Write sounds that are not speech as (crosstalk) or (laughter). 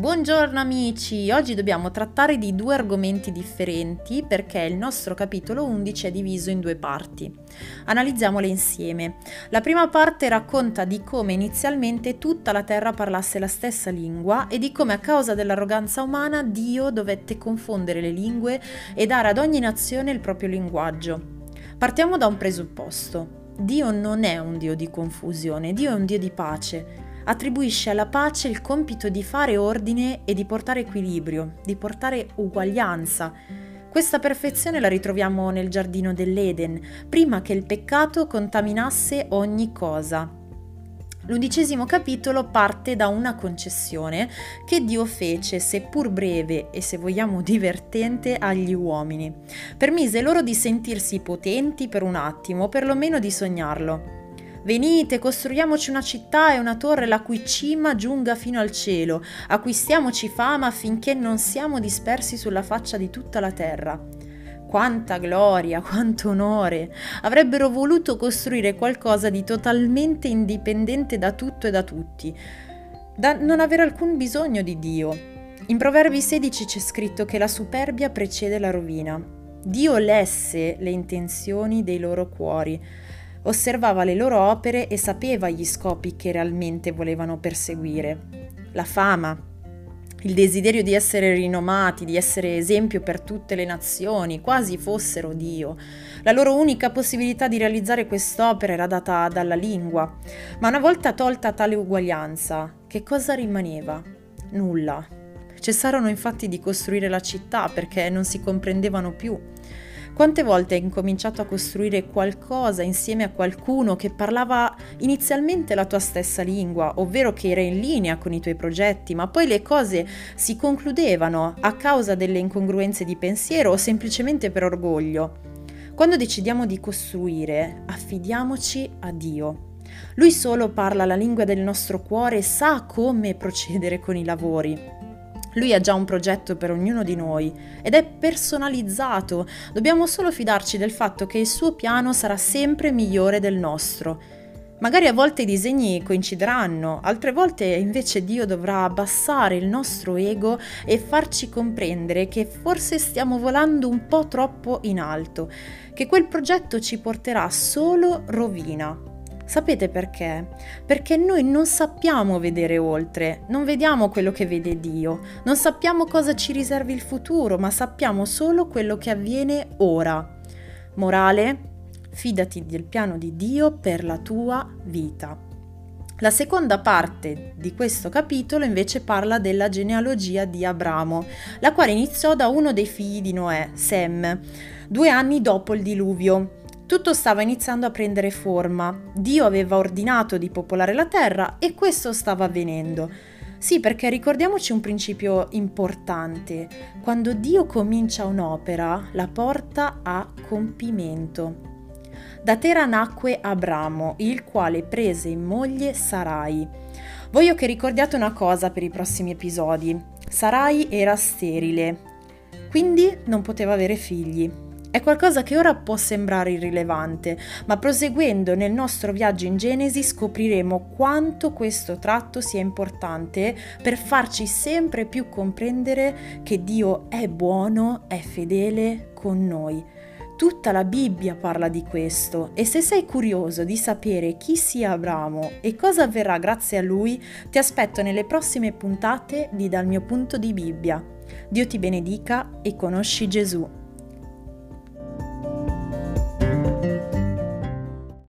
Buongiorno amici, oggi dobbiamo trattare di due argomenti differenti perché il nostro capitolo 11 è diviso in due parti. Analizziamole insieme. La prima parte racconta di come inizialmente tutta la terra parlasse la stessa lingua e di come a causa dell'arroganza umana Dio dovette confondere le lingue e dare ad ogni nazione il proprio linguaggio. Partiamo da un presupposto. Dio non è un Dio di confusione, Dio è un Dio di pace attribuisce alla pace il compito di fare ordine e di portare equilibrio, di portare uguaglianza. Questa perfezione la ritroviamo nel giardino dell'Eden, prima che il peccato contaminasse ogni cosa. L'undicesimo capitolo parte da una concessione che Dio fece, seppur breve e se vogliamo (laughs) divertente, agli uomini. Permise loro di sentirsi potenti per un attimo, perlomeno di sognarlo. Venite, costruiamoci una città e una torre la cui cima giunga fino al cielo, acquistiamoci fama affinché non siamo dispersi sulla faccia di tutta la terra. Quanta gloria, quanto onore! Avrebbero voluto costruire qualcosa di totalmente indipendente da tutto e da tutti, da non avere alcun bisogno di Dio. In Proverbi 16 c'è scritto che la superbia precede la rovina. Dio lesse le intenzioni dei loro cuori osservava le loro opere e sapeva gli scopi che realmente volevano perseguire. La fama, il desiderio di essere rinomati, di essere esempio per tutte le nazioni, quasi fossero Dio. La loro unica possibilità di realizzare quest'opera era data dalla lingua. Ma una volta tolta tale uguaglianza, che cosa rimaneva? Nulla. Cessarono infatti di costruire la città perché non si comprendevano più. Quante volte hai incominciato a costruire qualcosa insieme a qualcuno che parlava inizialmente la tua stessa lingua, ovvero che era in linea con i tuoi progetti, ma poi le cose si concludevano a causa delle incongruenze di pensiero o semplicemente per orgoglio? Quando decidiamo di costruire, affidiamoci a Dio. Lui solo parla la lingua del nostro cuore e sa come procedere con i lavori. Lui ha già un progetto per ognuno di noi ed è personalizzato. Dobbiamo solo fidarci del fatto che il suo piano sarà sempre migliore del nostro. Magari a volte i disegni coincideranno, altre volte invece Dio dovrà abbassare il nostro ego e farci comprendere che forse stiamo volando un po' troppo in alto, che quel progetto ci porterà solo rovina, Sapete perché? Perché noi non sappiamo vedere oltre, non vediamo quello che vede Dio, non sappiamo cosa ci riservi il futuro, ma sappiamo solo quello che avviene ora. Morale, fidati del piano di Dio per la tua vita. La seconda parte di questo capitolo invece parla della genealogia di Abramo, la quale iniziò da uno dei figli di Noè, Sem, due anni dopo il diluvio. Tutto stava iniziando a prendere forma. Dio aveva ordinato di popolare la terra e questo stava avvenendo. Sì, perché ricordiamoci un principio importante. Quando Dio comincia un'opera, la porta a compimento. Da Tera nacque Abramo, il quale prese in moglie Sarai. Voglio che ricordiate una cosa per i prossimi episodi. Sarai era sterile, quindi non poteva avere figli. È qualcosa che ora può sembrare irrilevante, ma proseguendo nel nostro viaggio in Genesi scopriremo quanto questo tratto sia importante per farci sempre più comprendere che Dio è buono, è fedele con noi. Tutta la Bibbia parla di questo e se sei curioso di sapere chi sia Abramo e cosa avverrà grazie a lui, ti aspetto nelle prossime puntate di Dal mio punto di Bibbia. Dio ti benedica e conosci Gesù.